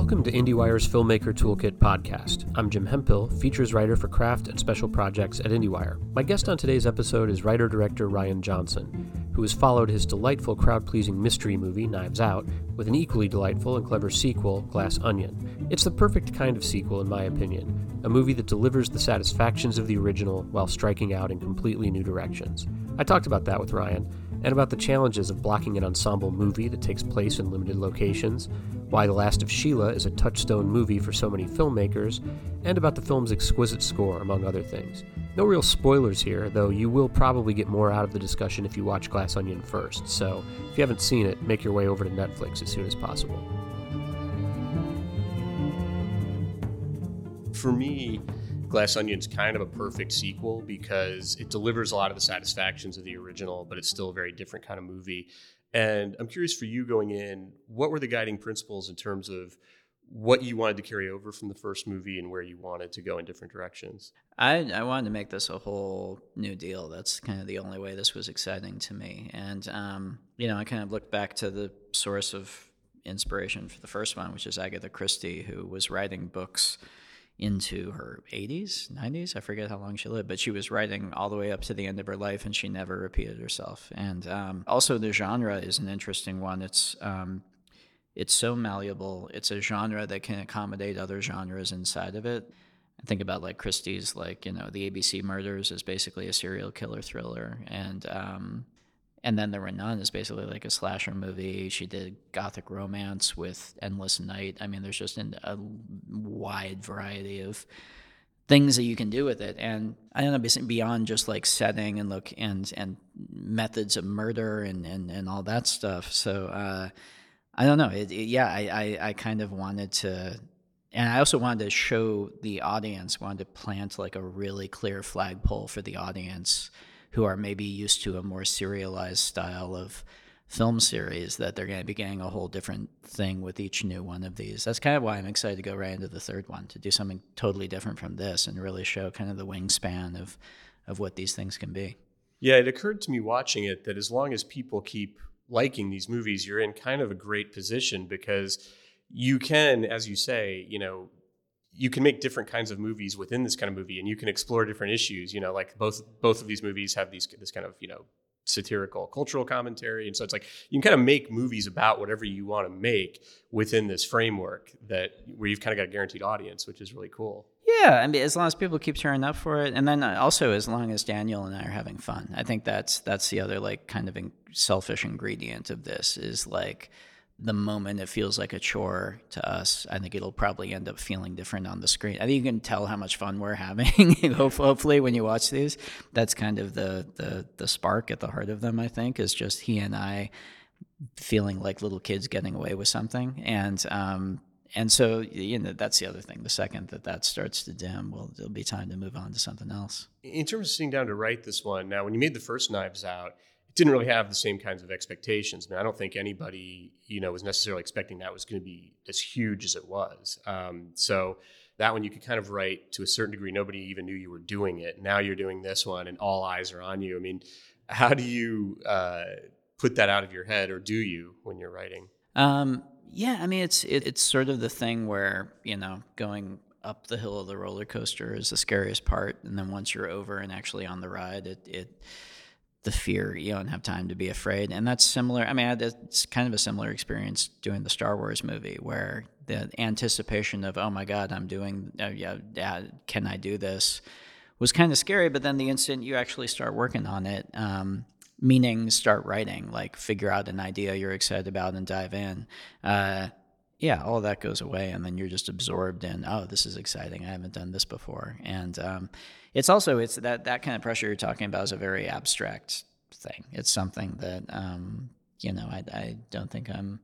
Welcome to IndieWire's Filmmaker Toolkit podcast. I'm Jim Hemphill, features writer for craft and special projects at IndieWire. My guest on today's episode is writer director Rian Johnson, who has followed his delightful crowd pleasing mystery movie, Knives Out, with an equally delightful and clever sequel, Glass Onion. It's the perfect kind of sequel, in my opinion, a movie that delivers the satisfactions of the original while striking out in completely new directions. I talked about that with Rian and about the challenges of blocking an ensemble movie that takes place in limited locations, why The Last of Sheila is a touchstone movie for so many filmmakers, and about the film's exquisite score, among other things. No real spoilers here, though you will probably get more out of the discussion if you watch Glass Onion first, so if you haven't seen it, make your way over to Netflix as soon as possible. For me, Glass Onion's kind of a perfect sequel because it delivers a lot of the satisfactions of the original, but it's still a very different kind of movie. And I'm curious for you going in, what were the guiding principles in terms of what you wanted to carry over from the first movie and where you wanted to go in different directions? I, I wanted to make this a whole new deal. That's kind of the only way this was exciting to me. And, um, you know, I kind of looked back to the source of inspiration for the first one, which is Agatha Christie, who was writing books into her 80s, 90s. I forget how long she lived, but she was writing all the way up to the end of her life and she never repeated herself. And um, also, the genre is an interesting one. It's um, it's so malleable. It's a genre that can accommodate other genres inside of it. I think about like Christie's, like you know, the ABC Murders is basically a serial killer thriller, and um, and then the Renan is basically like a slasher movie. She did gothic romance with Endless Night. I mean, there's just an, a wide variety of things that you can do with it. And I don't know, beyond just like setting and look and and methods of murder and and, and all that stuff. So uh, I don't know. It, it, yeah, I, I I kind of wanted to. And I also wanted to show the audience, wanted to plant like a really clear flagpole for the audience who are maybe used to a more serialized style of film series that they're going to be getting a whole different thing with each new one of these. That's kind of why I'm excited to go right into the third one to do something totally different from this and really show kind of the wingspan of of what these things can be. Yeah, it occurred to me watching it that as long as people keep liking these movies, you're in kind of a great position because you can, as you say, you know, you can make different kinds of movies within this kind of movie and you can explore different issues you know like both both of these movies have these this kind of you know satirical cultural commentary and so it's like you can kind of make movies about whatever you want to make within this framework that where you've kind of got a guaranteed audience which is really cool. Yeah i mean as long as people keep turning up for it and then uh, also as long as daniel and i are having fun. I think that's that's the other like kind of selfish ingredient of this is like the moment it feels like a chore to us, I think it'll probably end up feeling different on the screen. I think you can tell how much fun we're having. Hopefully, when you watch these, that's kind of the, the the spark at the heart of them. I think is just he and I feeling like little kids getting away with something, and um, and so you know that's the other thing. The second that that starts to dim, well, it'll be time to move on to something else. In terms of sitting down to write this one, now when you made the first Knives Out didn't really have the same kinds of expectations. I mean, I don't think anybody, you know, was necessarily expecting that was going to be as huge as it was. Um, so that one you could kind of write to a certain degree. Nobody even knew you were doing it. Now you're doing this one, and all eyes are on you. I mean, how do you uh, put that out of your head, or do you when you're writing? Um, yeah, I mean, it's it, it's sort of the thing where you know going up the hill of the roller coaster is the scariest part, and then once you're over and actually on the ride, it it the fear you don't have time to be afraid. And that's similar i mean it's kind of a similar experience doing the star wars movie where the anticipation of oh my god i'm doing uh, yeah, yeah can i do this? was kind of scary but then the instant you actually start working on it um, meaning start writing like figure out an idea you're excited about and dive in. Uh, yeah, all that goes away, and then you're just absorbed in, oh, this is exciting. I haven't done this before, and um, it's also it's that that kind of pressure you're talking about is a very abstract thing. It's something that um, you know I, I don't think I'm.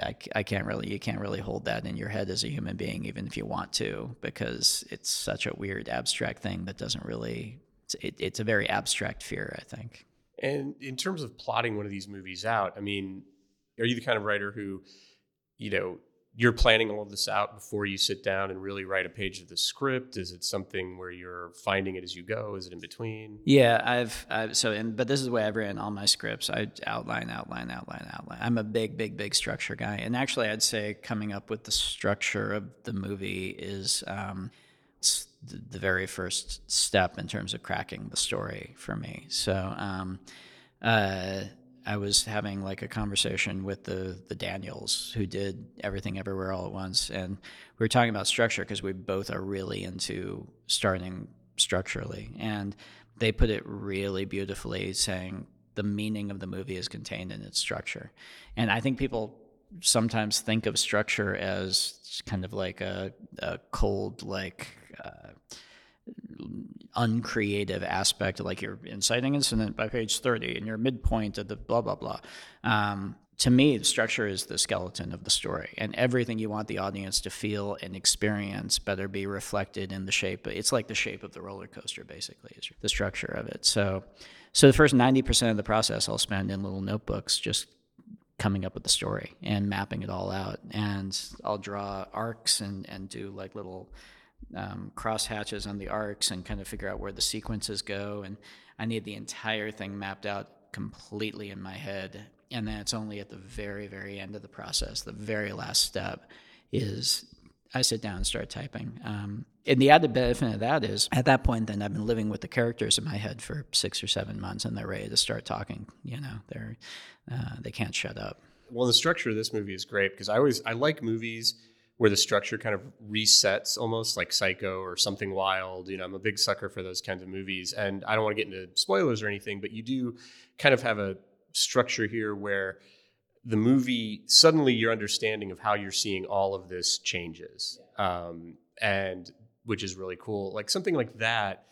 I, I can't really you can't really hold that in your head as a human being even if you want to because it's such a weird abstract thing that doesn't really it's, it, it's a very abstract fear I think. And in terms of plotting one of these movies out, I mean, are you the kind of writer who, you know, you're planning all of this out before you sit down and really write a page of the script? Is it something where you're finding it as you go? Is it in between? Yeah, I've, I've so and but this is the way I've written all my scripts. I outline, outline, outline, outline. I'm a big, big, big structure guy, and actually, I'd say coming up with the structure of the movie is um, the, the, very first step in terms of cracking the story for me. So. Um, uh, I was having like a conversation with the the Daniels who did everything everywhere all at once, and we were talking about structure because we both are really into starting structurally, and they put it really beautifully, saying the meaning of the movie is contained in its structure, and I think people sometimes think of structure as kind of like a, a cold like. Uh, uncreative aspect, like your inciting incident by page 30 and your midpoint of the blah, blah, blah. Um, to me, the structure is the skeleton of the story, and everything you want the audience to feel and experience better be reflected in the shape. It's like the shape of the roller coaster, basically, is the structure of it. So, so the first ninety percent of the process I'll spend in little notebooks, just coming up with the story and mapping it all out. And I'll draw arcs and and do like little um, cross hatches on the arcs and kind of figure out where the sequences go. And I need the entire thing mapped out completely in my head. And then it's only at the very, very end of the process, the very last step, is I sit down and start typing. Um, and the added benefit of that is at that point, then I've been living with the characters in my head for six or seven months, and they're ready to start talking. You know, they're uh, they can't shut up. Well, the structure of this movie is great because I always I like movies where the structure kind of resets almost like Psycho or something wild. You know, I'm a big sucker for those kinds of movies. And I don't want to get into spoilers or anything, but you do kind of have a structure here where the movie suddenly your understanding of how you're seeing all of this changes. Um, and which is really cool. Like something like that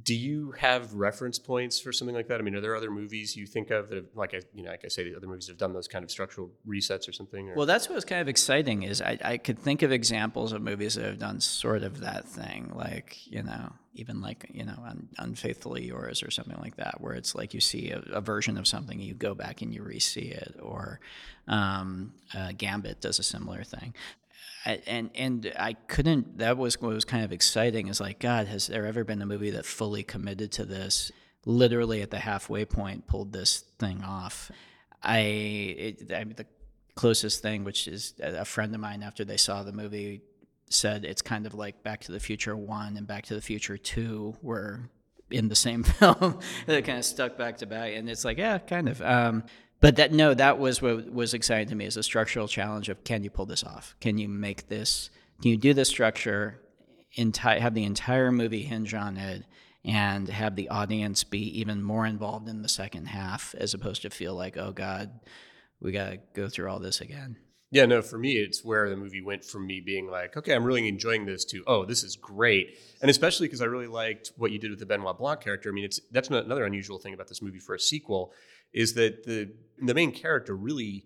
do you have reference points for something like that? I mean, are there other movies you think of that, have, like I, you know, like I say, the other movies have done those kind of structural resets or something? Or? Well, that's what was kind of exciting is I, I could think of examples of movies that have done sort of that thing, like you know, even like you know, Un- unfaithfully yours or something like that, where it's like you see a, a version of something, you go back and you re-see it, or um, uh, Gambit does a similar thing and and I couldn't. That was what was kind of exciting. Is like, God, has there ever been a movie that fully committed to this? Literally at the halfway point, pulled this thing off. I, it, I mean, the closest thing, which is a friend of mine, after they saw the movie, said it's kind of like Back to the Future One and Back to the Future Two were in the same film. they kind of stuck back to back, and it's like, yeah, kind of. Um, but that no, that was what was exciting to me is a structural challenge of can you pull this off? Can you make this? Can you do this structure? Enti- have the entire movie hinge on it, and have the audience be even more involved in the second half, as opposed to feel like, oh God, we got to go through all this again. Yeah, no, for me, it's where the movie went from me being like, okay, I'm really enjoying this to, oh, this is great. And especially because I really liked what you did with the Benoit Blanc character. I mean, it's that's another unusual thing about this movie for a sequel is that the the main character really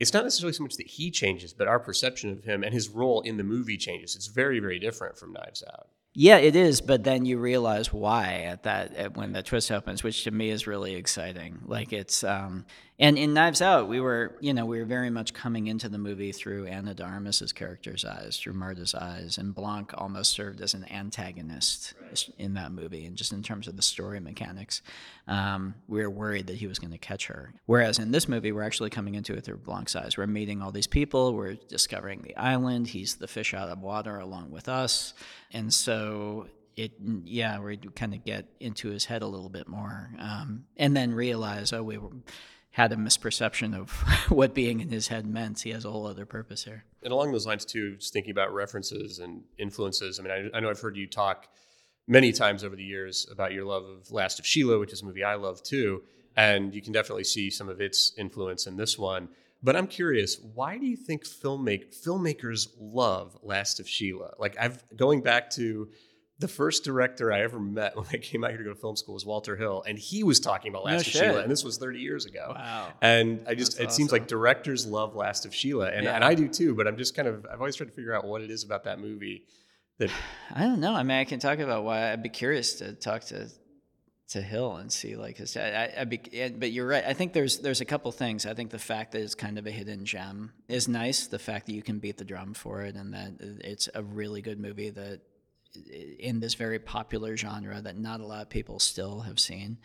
it's not necessarily so much that he changes, but our perception of him and his role in the movie changes. It's very, very different from Knives Out. Yeah, it is, but then you realize why at that at when the twist opens, which to me is really exciting. Like it's um and in Knives Out, we were you know we were very much coming into the movie through Ana de Armas's character's eyes, through Marta's eyes, and Blanc almost served as an antagonist right. in that movie, and just in terms of the story mechanics, um, we were worried that he was going to catch her. Whereas in this movie, we're actually coming into it through Blanc's eyes. We're meeting all these people, we're discovering the island. He's the fish out of water along with us and so it yeah we kind of get into his head a little bit more um, and then realize oh we were, had a misperception of what being in his head meant. He has a whole other purpose here. And along those lines too just thinking about references and influences i mean i, I know i've heard you talk many times over the years about your love of last of sheila which is a movie i love too and you can definitely see some of its influence in this one. But I'm curious, why do you think filmmake, filmmakers love Last of Sheila? Like I've going back to the first director I ever met when I came out here to go to film school was Walter Hill, and he was talking about Last no of shit. Sheila, and this was 30 years ago. Wow! And I just That's it awesome. seems like directors love Last of Sheila, and, yeah. and I do too. But I'm just kind of I've always tried to figure out what it is about that movie that I don't know. I mean, I can talk about why I'd be curious to talk to to Hill and see like his. I, I be, but you're right. I think there's there's a couple things. I think the fact that it's kind of a hidden gem is nice. The fact that you can beat the drum for it and that it's a really good movie that in this very popular genre that not a lot of people still have seen.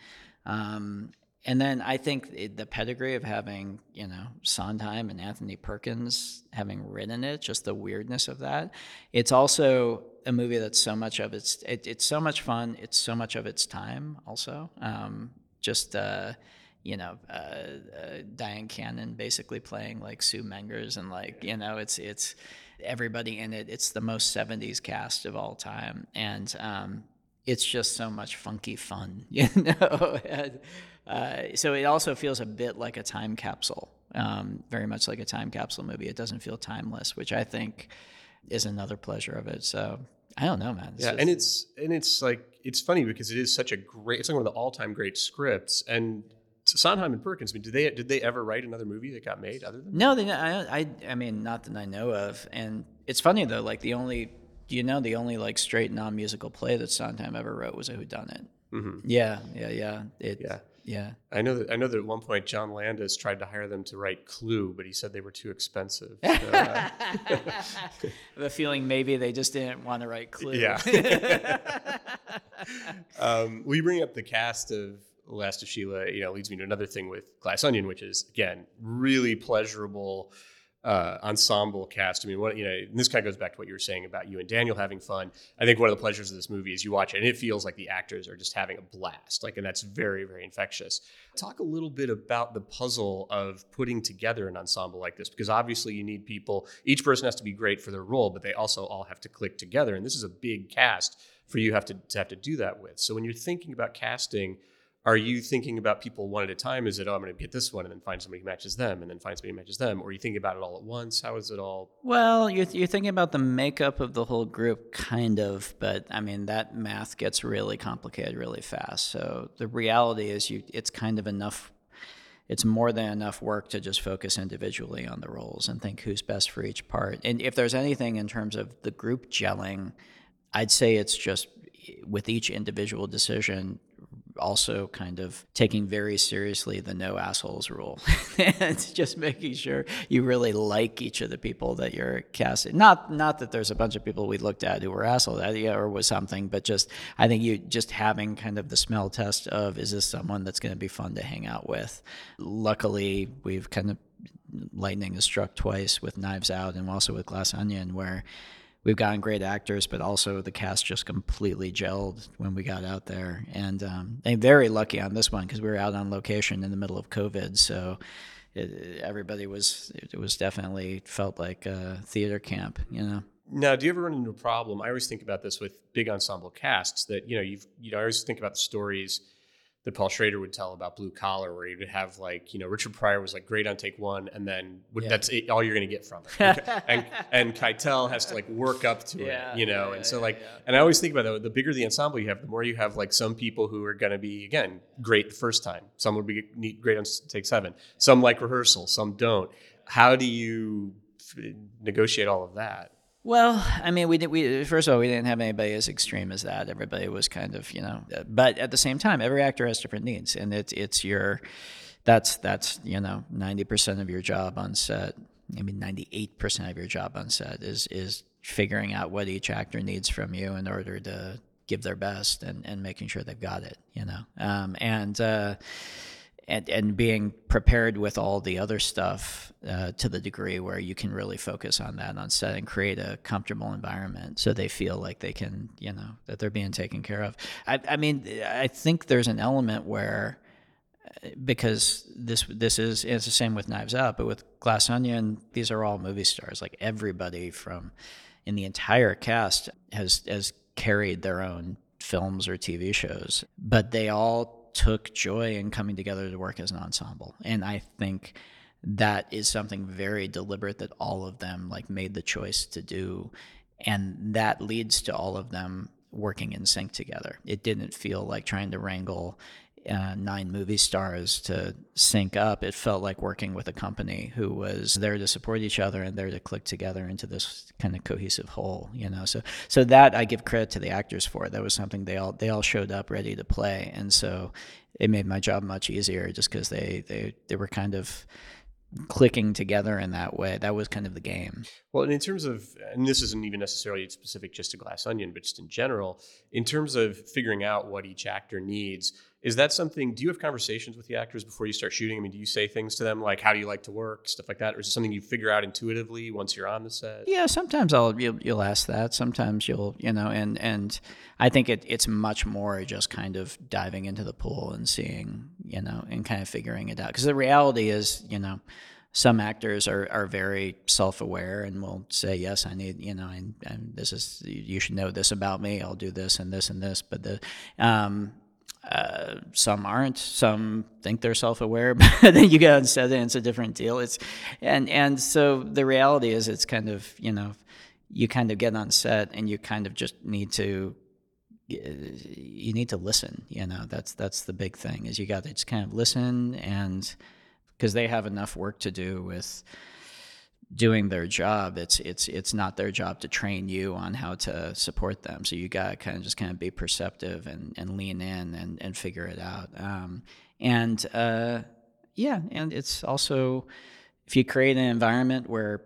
Um, and then I think it, the pedigree of having, you know, Sondheim and Anthony Perkins having written it, just the weirdness of that. It's also a movie that's so much of its, it, it's so much fun. It's so much of its time also. Um, just, uh, you know, uh, uh, Dyan Cannon basically playing like Sue Mengers and like, you know, it's, it's everybody in it. It's the most 70s cast of all time. And, um, it's just so much funky fun, you know. and, uh, so it also feels a bit like a time capsule, um, very much like a time capsule movie. It doesn't feel timeless, which I think is another pleasure of it. So I don't know, man. It's yeah, just, and it's and it's like it's funny because it is such a great. It's like one of the all-time great scripts, and Sondheim and Perkins. I mean, did they did they ever write another movie that got made other than? No, they. I, I I mean, not that I know of. And it's funny though. Like the only you know the only like straight non-musical play that Sondheim ever wrote was a Who Done It. Mm-hmm. Yeah, yeah, yeah. It, yeah. Yeah. I know that I know that at one point John Landis tried to hire them to write Clue, but he said they were too expensive. So, uh, the feeling maybe they just didn't want to write Clue. Yeah. um, we bring up the cast of Last of Sheila, you know, leads me to another thing with Glass Onion, which is again really pleasurable uh, ensemble cast. I mean, what you know, this kind of goes back to what you were saying about you and Daniel having fun. I think one of the pleasures of this movie is you watch it and it feels like the actors are just having a blast. Like, and that's very, very infectious. Talk a little bit about the puzzle of putting together an ensemble like this, because obviously you need people. Each person has to be great for their role, but they also all have to click together. And this is a big cast for you have to, to have to do that with. So when you're thinking about casting are you thinking about people one at a time? Is it, oh, I'm going to get this one and then find somebody who matches them and then find somebody who matches them? Or are you thinking about it all at once? How is it all? Well, you're, you're thinking about the makeup of the whole group, kind of, but I mean, that math gets really complicated really fast. So the reality is, you it's kind of enough. It's more than enough work to just focus individually on the roles and think who's best for each part. And if there's anything in terms of the group gelling, I'd say it's just with each individual decision, also kind of taking very seriously the no assholes rule and just making sure you really like each of the people that you're casting. Not not that there's a bunch of people we looked at who were assholes or was something, but just I think you just having kind of the smell test of is this someone that's going to be fun to hang out with. Luckily, we've kind of lightning has struck twice with Knives Out and also with Glass Onion where we've gotten great actors, but also the cast just completely gelled when we got out there. And um, I'm very lucky on this one because we were out on location in the middle of COVID, so it, everybody was it was definitely felt like a theater camp, you know. Now, do you ever run into a problem? I always think about this with big ensemble casts that you know you've you know I always think about the stories that Paul Schrader would tell about blue collar, where he would have like, you know, Richard Pryor was like great on take one, and then yeah. that's it, all you're going to get from it. and, and Keitel has to like work up to yeah, it, you know. Yeah, and so like, and I always think about that. The bigger the ensemble you have, the more you have like some people who are going to be again great the first time. Some would be great on take seven. Some like rehearsal. Some don't. How do you negotiate all of that? Well, I mean, we did. We first of all, we didn't have anybody as extreme as that. Everybody was kind of, you know. But at the same time, every actor has different needs, and it's it's your, that's that's you know, ninety percent of your job on set. I mean, ninety eight percent of your job on set is is figuring out what each actor needs from you in order to give their best and and making sure they've got it. You know, um, and. Uh, and, and being prepared with all the other stuff uh, to the degree where you can really focus on that on set and create a comfortable environment so they feel like they can, you know, that they're being taken care of. I, I mean, I think there's an element where uh, because this this is it's the same with Knives Out, but with Glass Onion, these are all movie stars. Like everybody from in the entire cast has has carried their own films or TV shows, but they all took joy in coming together to work as an ensemble. And I think that is something very deliberate that all of them like made the choice to do and that leads to all of them working in sync together. It didn't feel like trying to wrangle uh, nine movie stars to sync up, it felt like working with a company who was there to support each other and there to click together into this kind of cohesive whole. You know, so so that I give credit to the actors for. That was something they all they all showed up ready to play, and so it made my job much easier just because they they they were kind of clicking together in that way. That was kind of the game. Well, and in terms of, and this isn't even necessarily specific just to Glass Onion, but just in general, in terms of figuring out what each actor needs, is that something, do you have conversations with the actors before you start shooting? I mean, do you say things to them like, how do you like to work, stuff like that? Or is it something you figure out intuitively once you're on the set? Yeah, sometimes I'll, you'll, you'll ask that. Sometimes you'll, you know, and, and I think it, it's much more just kind of diving into the pool and seeing, you know, and kind of figuring it out. Because the reality is, you know, some actors are, are very self-aware and will say yes i need you know and, and this is you should know this about me i'll do this and this and this but the um, uh, some aren't. Some think they're self-aware, but then you go and set and it's a different deal. It's and and so the reality is, it's kind of you know, you kind of get on set and you kind of just need to you need to listen. You know, that's that's the big thing is you got to just kind of listen and because they have enough work to do with doing their job it's it's it's not their job to train you on how to support them. So you got to kind of just kind of be perceptive and, and lean in and, and figure it out. Um, and uh, yeah and it's also if you create an environment where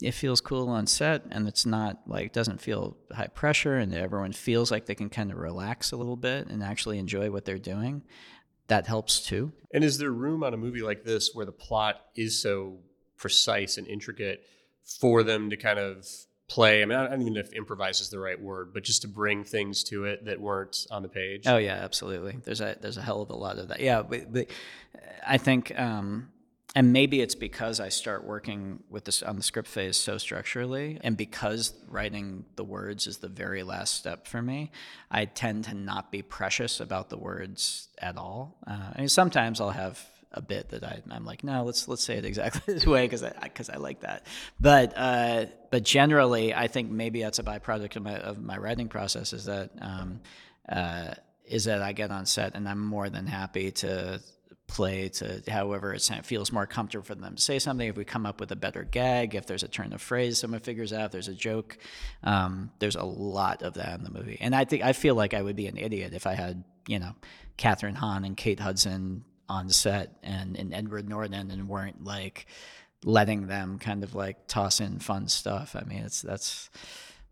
it feels cool on set and it's not like doesn't feel high pressure and everyone feels like they can kind of relax a little bit and actually enjoy what they're doing that helps too. And is there room on a movie like this where the plot is so precise and intricate for them to kind of play. I mean, I don't even know if improvise is the right word, but just to bring things to it that weren't on the page. Oh yeah, absolutely. There's a there's a hell of a lot of that. Yeah, but, but I think, um, and maybe it's because I start working with this on the script phase so structurally, and because writing the words is the very last step for me. I tend to not be precious about the words at all. Uh, I mean, sometimes I'll have a bit that I, am like, no, let's let's say it exactly this way because I because I, I, like that. But uh, but generally, I think maybe that's a byproduct of my of my writing process is that um, uh, is that I get on set and I'm more than happy to play to however it feels more comfortable for them to say something. If we come up with a better gag, if there's a turn of phrase someone figures out, if there's a joke, um, there's a lot of that in the movie. And I think I feel like I would be an idiot if I had you know Kathryn Hahn and Kate Hudson on set and, and Edward Norton and weren't like letting them kind of like toss in fun stuff. I mean, it's that's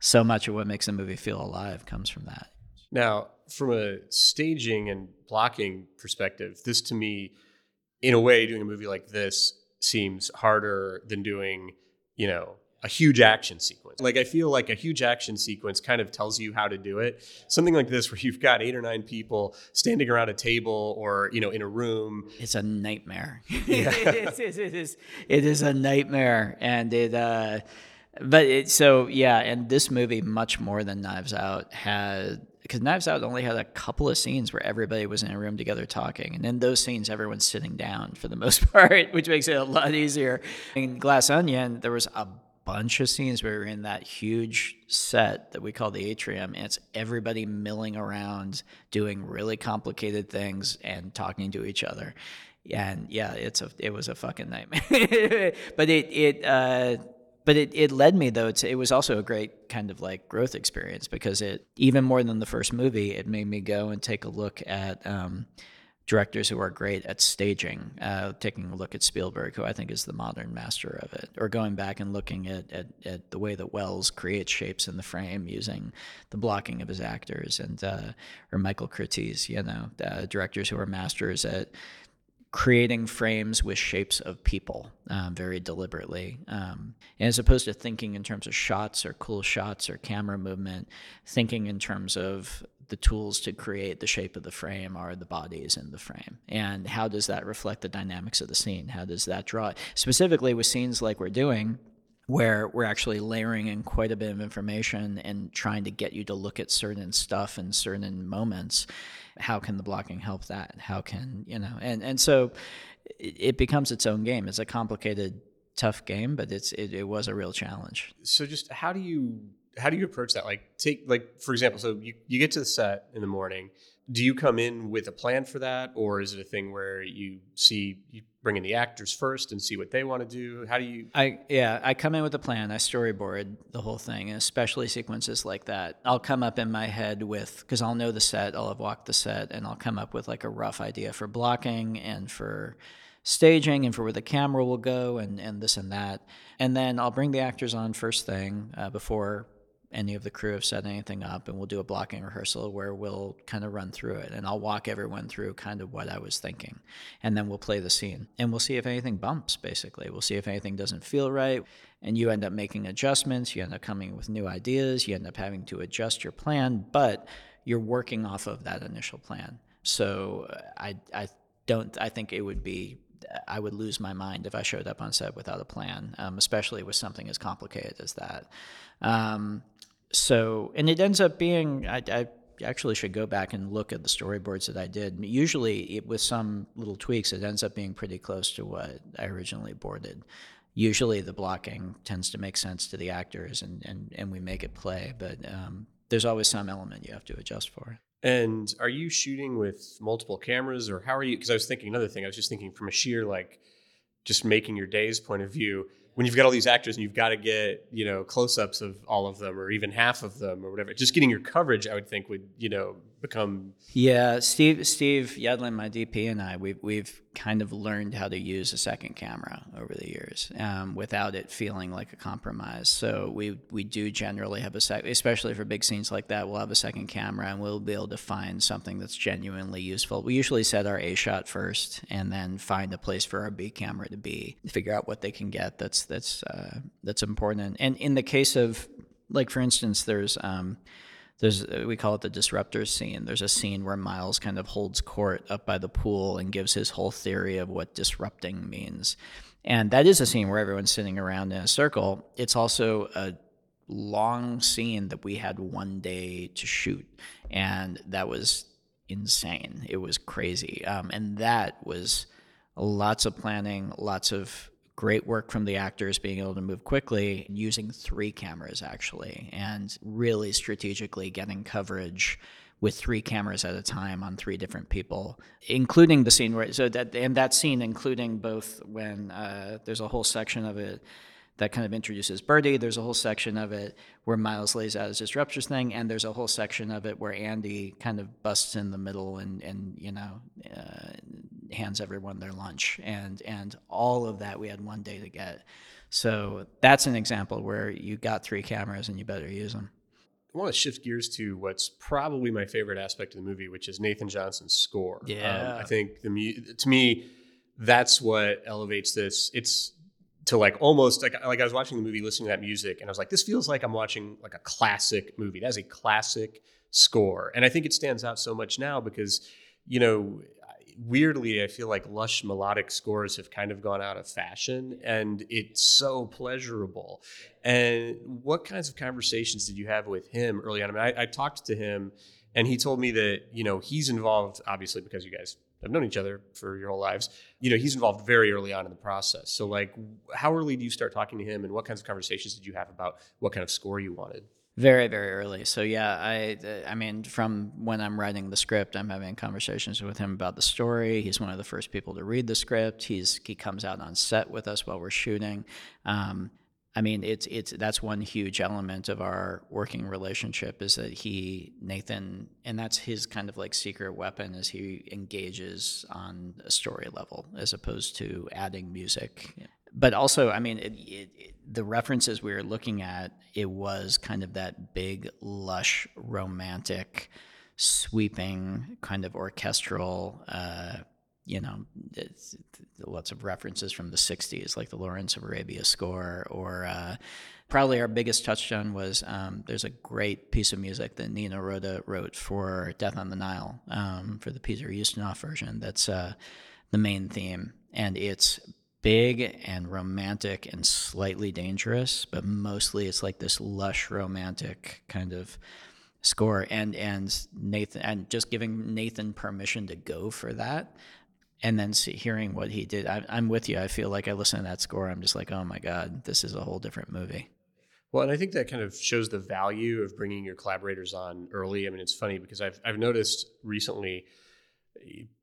so much of what makes a movie feel alive comes from that. Now, from a staging and blocking perspective, this to me, in a way, doing a movie like this seems harder than doing, you know, a huge action sequence. Like I feel like a huge action sequence kind of tells you how to do it. Something like this where you've got eight or nine people standing around a table or, you know, in a room. It's a nightmare. Yeah. it, is, it is it is a nightmare and it uh but it so yeah, and this movie much more than Knives Out had because Knives Out only had a couple of scenes where everybody was in a room together talking, and in those scenes, everyone's sitting down for the most part, which makes it a lot easier. In Glass Onion, there was a bunch of scenes where we're in that huge set that we call the atrium and it's everybody milling around doing really complicated things and talking to each other. And yeah it's a it was a fucking nightmare. But it it uh but it, it led me though to it was also a great kind of like growth experience because it even more than the first movie it made me go and take a look at um, directors who are great at staging, uh, taking a look at Spielberg, who I think is the modern master of it, or going back and looking at, at, at the way that Welles creates shapes in the frame using the blocking of his actors, and uh, or Michael Curtiz, you know, uh, directors who are masters at creating frames with shapes of people um, very deliberately. Um, and as opposed to thinking in terms of shots or cool shots or camera movement, thinking in terms of the tools to create the shape of the frame are the bodies in the frame. And how does that reflect the dynamics of the scene? How does that draw? Specifically with scenes like we're doing, where we're actually layering in quite a bit of information and trying to get you to look at certain stuff in certain moments how can the blocking help that how can you know and and so it becomes its own game it's a complicated tough game but it's it, it was a real challenge so just how do you how do you approach that? Like take like for example, so you, you get to the set in the morning. Do you come in with a plan for that, or is it a thing where you see you bring in the actors first and see what they want to do? How do you? I yeah, I come in with a plan. I storyboard the whole thing, especially sequences like that. I'll come up in my head with because I'll know the set, I'll have walked the set, and I'll come up with like a rough idea for blocking and for staging and for where the camera will go and, and this and that. And then I'll bring the actors on first thing uh, before any of the crew have set anything up, and we'll do a blocking rehearsal where we'll kind of run through it. And I'll walk everyone through kind of what I was thinking. And then we'll play the scene. And we'll see if anything bumps, basically. We'll see if anything doesn't feel right. And you end up making adjustments. You end up coming with new ideas. You end up having to adjust your plan, but you're working off of that initial plan. So I, I don't, I think it would be I would lose my mind if I showed up on set without a plan, um, especially with something as complicated as that. Um, so, and it ends up being, I, I, actually should go back and look at the storyboards that I did. Usually, it, with some little tweaks, it ends up being pretty close to what I originally boarded. Usually, the blocking tends to make sense to the actors, and and, and we make it play. But um, there's always some element you have to adjust for. And are you shooting with multiple cameras, or how are you? Because I was thinking another thing. I was just thinking from a sheer like, just making your day's point of view when you've got all these actors and you've got to get you know close-ups of all of them or even half of them or whatever just getting your coverage i would think would you know become yeah steve steve yedlin my dp and i we've, we've kind of learned how to use a second camera over the years um, without it feeling like a compromise. So we we do generally have a sec especially for big scenes like that we'll have a second camera and we'll be able to find something that's genuinely useful. We usually set our a shot first and then find a place for our b camera to be figure out what they can get that's that's uh, that's important. And in the case of like for instance there's um, there's uh, we call it the disruptors scene. There's a scene where Miles kind of holds court up by the pool and gives his whole theory of what disrupting means. And that is a scene where everyone's sitting around in a circle. It's also a long scene that we had one day to shoot, and that was insane. It was crazy, um, and that was lots of planning, lots of great work from the actors being able to move quickly using three cameras actually and really strategically getting coverage with three cameras at a time on three different people including the scene where so that and that scene including both when uh, there's a whole section of it that kind of introduces Birdie. There's a whole section of it where Miles lays out his disruptors thing, and there's a whole section of it where Andy kind of busts in the middle and and you know uh, hands everyone their lunch, and and all of that we had one day to get. So that's an example where you got three cameras and you better use them. I want to shift gears to what's probably my favorite aspect of the movie, which is Nathan Johnson's score. Yeah, um, I think the mu- to me that's what elevates this. It's to like almost like like I was watching the movie, listening to that music, and I was like, this feels like I'm watching like a classic movie. That is a classic score, and I think it stands out so much now because you know weirdly, I feel like lush melodic scores have kind of gone out of fashion and it's so pleasurable. And what kinds of conversations did you have with him early on? I mean, I, I talked to him and he told me that, you know, he's involved, obviously, because you guys have known each other for your whole lives. You know, he's involved very early on in the process. So, like, how early do you start talking to him and what kinds of conversations did you have about what kind of score you wanted? Very, very early. So yeah, I, I mean, from when I'm writing the script, I'm having conversations with him about the story. He's one of the first people to read the script. He's he comes out on set with us while we're shooting. Um, I mean, it's it's that's one huge element of our working relationship is that he Nathan, and that's his kind of like secret weapon is he engages on a story level as opposed to adding music but also, I mean, it, it, it, the references we were looking at, it was kind of that big, lush, romantic, sweeping, kind of orchestral. Uh, you know, lots of references from the '60s, like the Lawrence of Arabia score, or uh, probably our biggest touchstone was um, there's a great piece of music that Nino Rota wrote for Death on the Nile um, for the Peter Ustinov version. That's uh, the main theme, and it's big and romantic and slightly dangerous, but mostly it's like this lush romantic kind of score and and Nathan and just giving Nathan permission to go for that and then see, hearing what he did I, am with you I feel like I listen to that score I'm just like oh my god this is a whole different movie Well, and I think that kind of shows the value of bringing your collaborators on early. I mean, it's funny because I've I've noticed recently,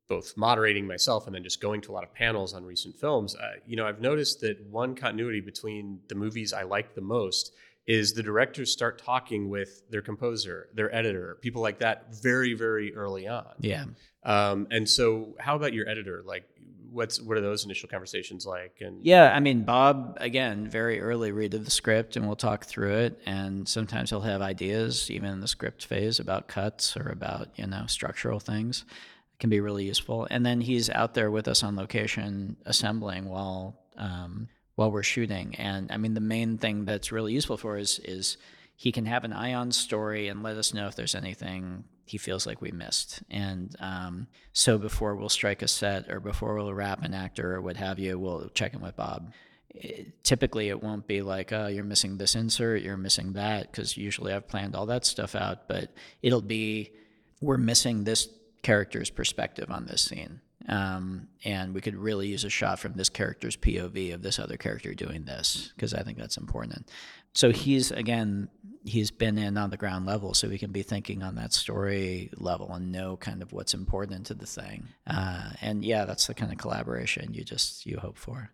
both moderating myself and then just going to a lot of panels on recent films. Uh, you know, I've noticed that one continuity between the movies I like the most is the directors start talking with their composer, their editor, people like that very very early on. Yeah. Um, and so, how about your editor? Like, what's what are those initial conversations like? And Yeah, I mean, Bob, again, very early read of the script, and we'll talk through it. And sometimes he'll have ideas, even in the script phase, about cuts or about, you know, structural things. It can be really useful. And then he's out there with us on location assembling while um, while we're shooting. And I mean, the main thing that's really useful for us is he can have an eye on story and let us know if there's anything he feels like we missed. And um, so before we'll strike a set or before we'll wrap an actor or what have you, we'll check in with Bob. It, typically, it won't be like, oh, you're missing this insert, you're missing that, because usually I've planned all that stuff out. But it'll be, we're missing this character's perspective on this scene. Um, and we could really use a shot from this character's POV of this other character doing this, because I think that's important. So he's, again, he's been in on the ground level, so he can be thinking on that story level and know kind of what's important to the thing. Uh, and yeah, that's the kind of collaboration you just you hope for.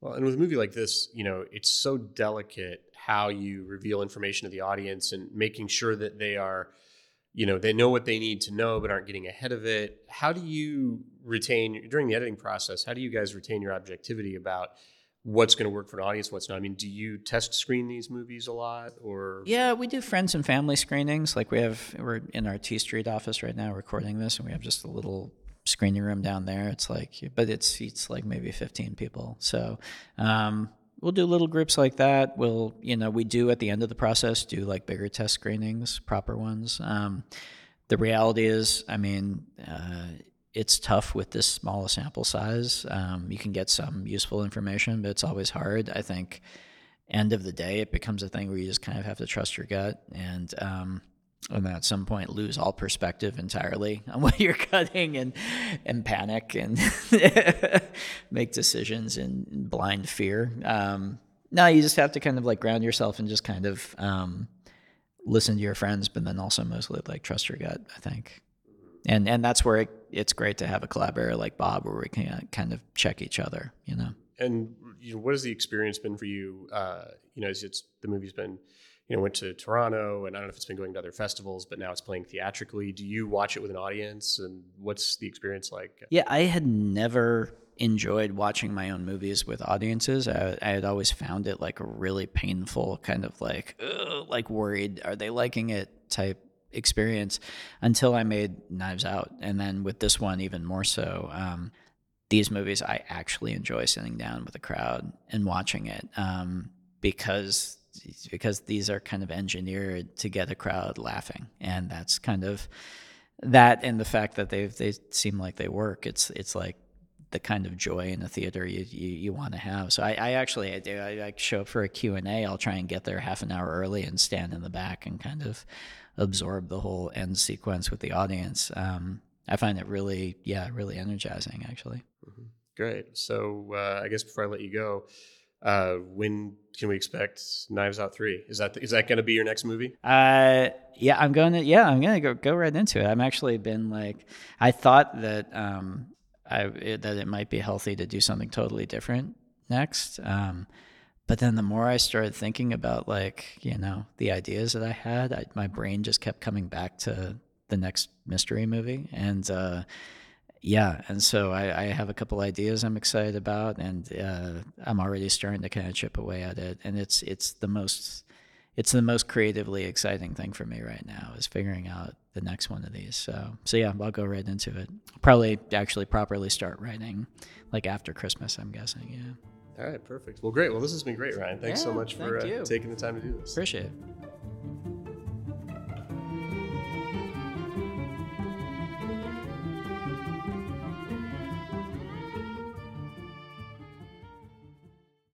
Well, and with a movie like this, you know, it's so delicate how you reveal information to the audience and making sure that they are, you know, they know what they need to know but aren't getting ahead of it. How do you retain during the editing process? How do you guys retain your objectivity about what's going to work for an audience, what's not? I mean, do you test screen these movies a lot, or Yeah, we do friends and family screenings. Like we have, we're in our T Street office right now recording this, and we have just a little screening room down there. It's like, but it seats like maybe 15 people. So, um, we'll do little groups like that. We'll, you know, we do at the end of the process do like bigger test screenings, proper ones. Um, the reality is, I mean, uh, it's tough with this small sample size. Um, you can get some useful information, but it's always hard. I think end of the day, it becomes a thing where you just kind of have to trust your gut and, um, and at some point lose all perspective entirely on what you're cutting and and panic and make decisions in, in blind fear. Um, no, you just have to kind of like ground yourself and just kind of um, listen to your friends, but then also mostly like trust your gut. I think, and and that's where it, it's great to have a collaborator like Bob, where we can kind of check each other. You know. and you know, what has the experience been for you? Uh, you know, as it's the movie's been, you know, went to Toronto, and I don't know if it's been going to other festivals, but now it's playing theatrically. Do you watch it with an audience, and what's the experience like? Yeah, I had never enjoyed watching my own movies with audiences. I, I had always found it like a really painful, kind of like, like worried, are they liking it type experience until I made Knives Out. And then with this one, even more so. Um, these movies, I actually enjoy sitting down with a crowd and watching it um, because because these are kind of engineered to get a crowd laughing, and that's kind of that and the fact that they they seem like they work. It's it's like the kind of joy in a theater you you, you want to have. So I, I actually I do I, I show up for a Q and A. I'll try and get there half an hour early and stand in the back and kind of absorb the whole end sequence with the audience. Um, I find it really yeah really energizing actually. Great. So uh, I guess before I let you go, uh, when can we expect Knives Out three? Is that is that going to be your next movie? Uh, yeah, I'm going to. Yeah, I'm going to go go right into it. I'm actually been like, I thought that um, I it, that it might be healthy to do something totally different next. Um, but then the more I started thinking about like you know the ideas that I had, I, my brain just kept coming back to the next mystery movie, and uh, yeah, and so I, I have a couple ideas I'm excited about, and uh, I'm already starting to kind of chip away at it, and it's it's the most it's the most creatively exciting thing for me right now is figuring out the next one of these. So so yeah, I'll go right into it. Probably actually properly start writing like after Christmas, I'm guessing. Yeah, All right, perfect. Well, great. Well, this has been great, Rian. Thanks so much for thank uh, taking the time to do this. appreciate it.